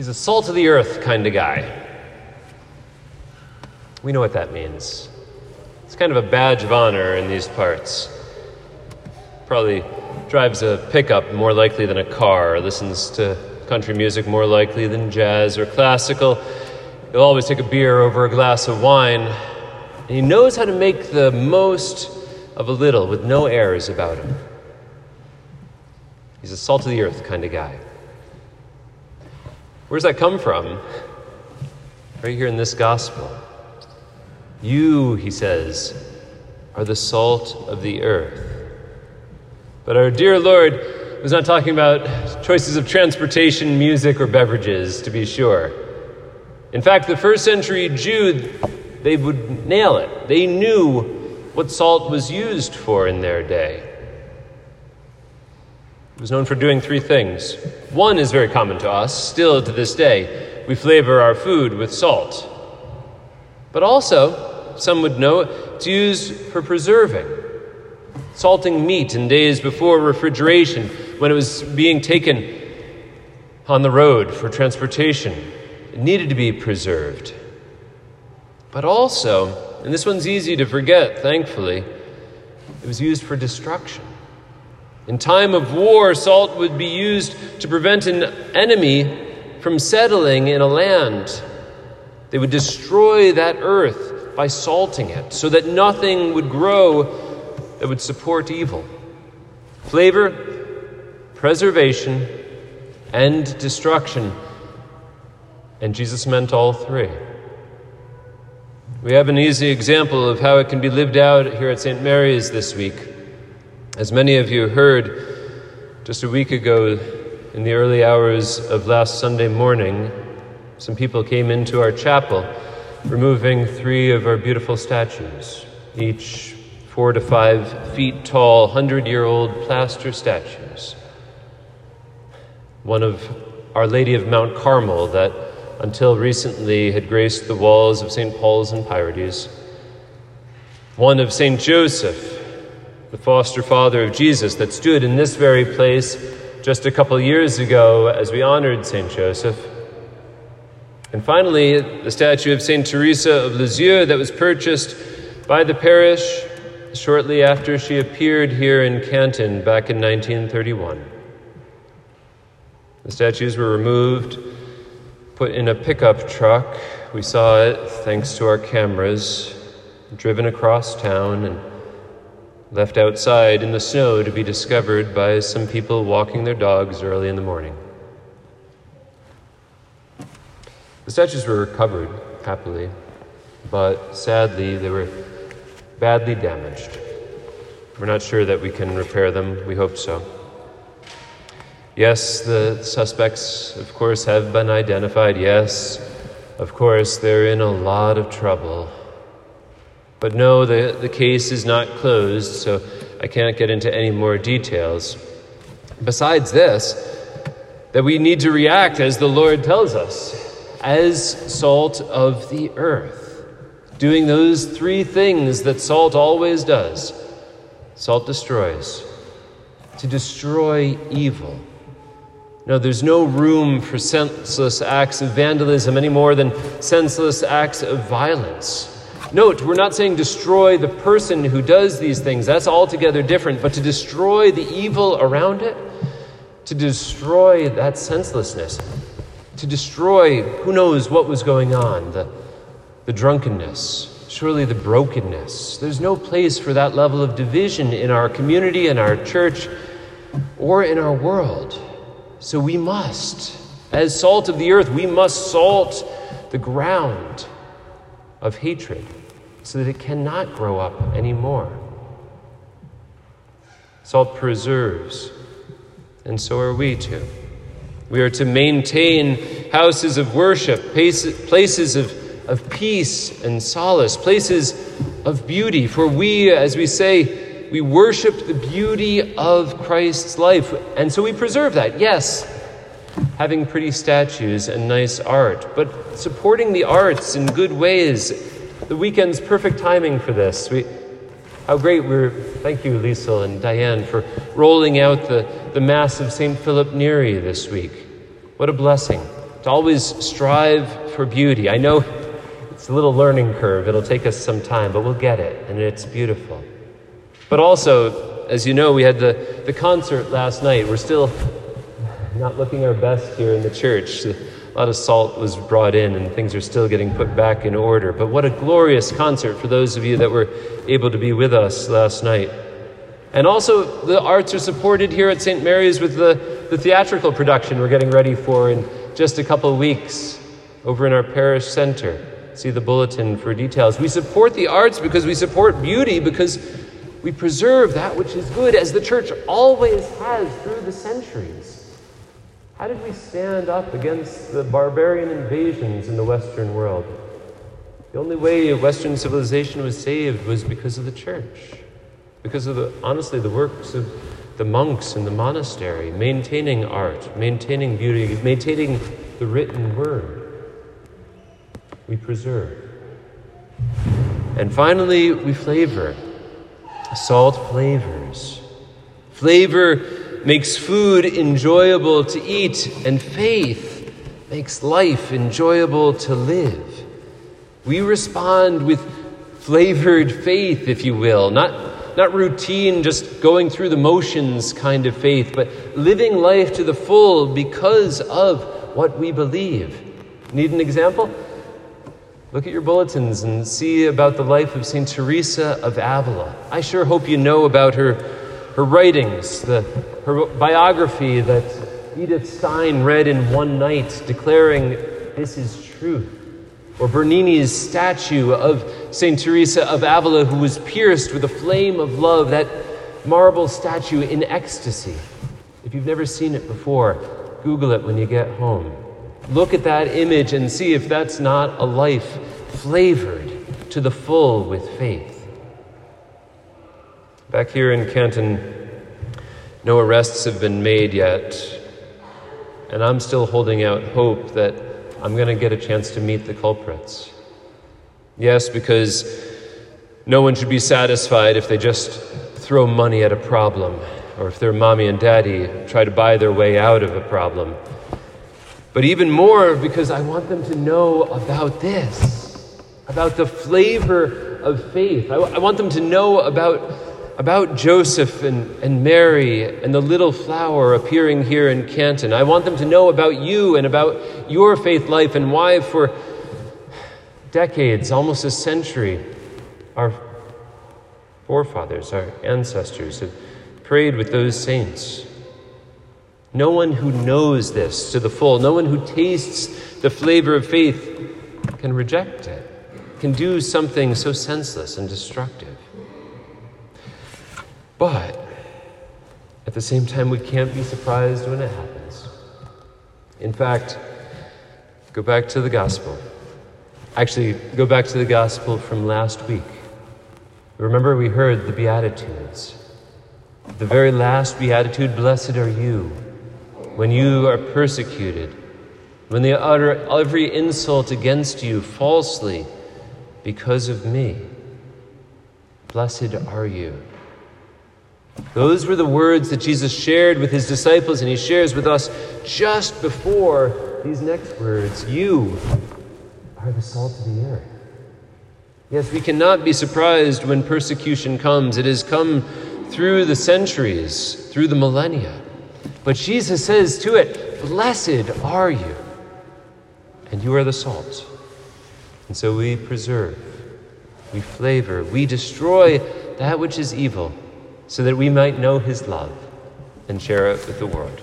He's a salt of the earth kind of guy. We know what that means. It's kind of a badge of honor in these parts. Probably drives a pickup more likely than a car, listens to country music more likely than jazz or classical. He'll always take a beer over a glass of wine. And he knows how to make the most of a little with no airs about him. He's a salt of the earth kind of guy. Where does that come from? Right here in this gospel. You, he says, are the salt of the earth. But our dear Lord was not talking about choices of transportation, music, or beverages, to be sure. In fact, the first century Jew, they would nail it. They knew what salt was used for in their day. It was known for doing three things. One is very common to us, still to this day. We flavor our food with salt. But also, some would know, it's used for preserving. Salting meat in days before refrigeration, when it was being taken on the road for transportation, it needed to be preserved. But also, and this one's easy to forget, thankfully, it was used for destruction. In time of war, salt would be used to prevent an enemy from settling in a land. They would destroy that earth by salting it so that nothing would grow that would support evil. Flavor, preservation, and destruction. And Jesus meant all three. We have an easy example of how it can be lived out here at St. Mary's this week. As many of you heard just a week ago, in the early hours of last Sunday morning, some people came into our chapel removing three of our beautiful statues, each four to five feet tall, hundred year old plaster statues. One of Our Lady of Mount Carmel, that until recently had graced the walls of St. Paul's and Pyrites. One of St. Joseph, the foster father of Jesus, that stood in this very place just a couple years ago as we honored St. Joseph. And finally, the statue of St. Teresa of Lisieux that was purchased by the parish shortly after she appeared here in Canton back in 1931. The statues were removed, put in a pickup truck. We saw it thanks to our cameras, driven across town and left outside in the snow to be discovered by some people walking their dogs early in the morning. The statues were recovered, happily, but sadly, they were badly damaged. We're not sure that we can repair them. We hope so. Yes, the suspects, of course, have been identified. Yes, of course, they're in a lot of trouble. But no, the, the case is not closed, so I can't get into any more details. Besides this, that we need to react as the Lord tells us, as salt of the earth, doing those three things that salt always does. Salt destroys, to destroy evil. No, there's no room for senseless acts of vandalism any more than senseless acts of violence. Note, we're not saying destroy the person who does these things. That's altogether different. But to destroy the evil around it, to destroy that senselessness, to destroy who knows what was going on, the, the drunkenness, surely the brokenness. There's no place for that level of division in our community, in our church, or in our world. So we must, as salt of the earth, we must salt the ground of hatred so that it cannot grow up anymore. Salt preserves, and so are we too. We are to maintain houses of worship, places of, of peace and solace, places of beauty, for we, as we say, we worship the beauty of Christ's life, and so we preserve that. Yes, having pretty statues and nice art, but supporting the arts in good ways the weekend's perfect timing for this. We, how great we're, thank you, Lisa and Diane, for rolling out the, the Mass of St. Philip Neri this week. What a blessing. to always strive for beauty. I know it's a little learning curve, it'll take us some time, but we'll get it, and it's beautiful. But also, as you know, we had the, the concert last night. We're still not looking our best here in the church. A lot of salt was brought in, and things are still getting put back in order. But what a glorious concert for those of you that were able to be with us last night. And also, the arts are supported here at St. Mary's with the, the theatrical production we're getting ready for in just a couple weeks over in our parish center. See the bulletin for details. We support the arts because we support beauty, because we preserve that which is good, as the church always has through the centuries. How did we stand up against the barbarian invasions in the Western world? The only way Western civilization was saved was because of the church because of the honestly the works of the monks in the monastery, maintaining art, maintaining beauty, maintaining the written word. We preserve. And finally, we flavor. Salt flavors. Flavor makes food enjoyable to eat, and faith makes life enjoyable to live. We respond with flavored faith, if you will, not not routine, just going through the motions kind of faith, but living life to the full because of what we believe. Need an example? Look at your bulletins and see about the life of St. Teresa of Avila. I sure hope you know about her, her writings, the, her biography that Edith Stein read in one night, declaring, This is truth or Bernini's statue of St. Teresa of Avila, who was pierced with a flame of love, that marble statue in ecstasy. If you've never seen it before, Google it when you get home. Look at that image and see if that's not a life flavored to the full with faith. Back here in Canton, no arrests have been made yet, and I'm still holding out hope that I'm going to get a chance to meet the culprits. Yes, because no one should be satisfied if they just throw money at a problem or if their mommy and daddy try to buy their way out of a problem. But even more because I want them to know about this, about the flavor of faith. I, want them to know about about Joseph and, and Mary and the little flower appearing here in Canton. I want them to know about you and about your faith life and why, for decades, almost a century, our forefathers, our ancestors have prayed with those saints. No one who knows this to the full, no one who tastes the flavor of faith can reject it, can do something so senseless and destructive. But at the same time, we can't be surprised when it happens. In fact, go back to the gospel. Actually, go back to the gospel from last week. Remember, we heard the Beatitudes. The very last Beatitude Blessed are you when you are persecuted, when they utter every insult against you falsely because of me. Blessed are you. Those were the words that Jesus shared with his disciples, and he shares with us just before these next words You are the salt of the earth. Yes, we cannot be surprised when persecution comes. It has come through the centuries, through the millennia. But Jesus says to it, Blessed are you, and you are the salt. And so we preserve, we flavor, we destroy that which is evil so that we might know his love and share it with the world.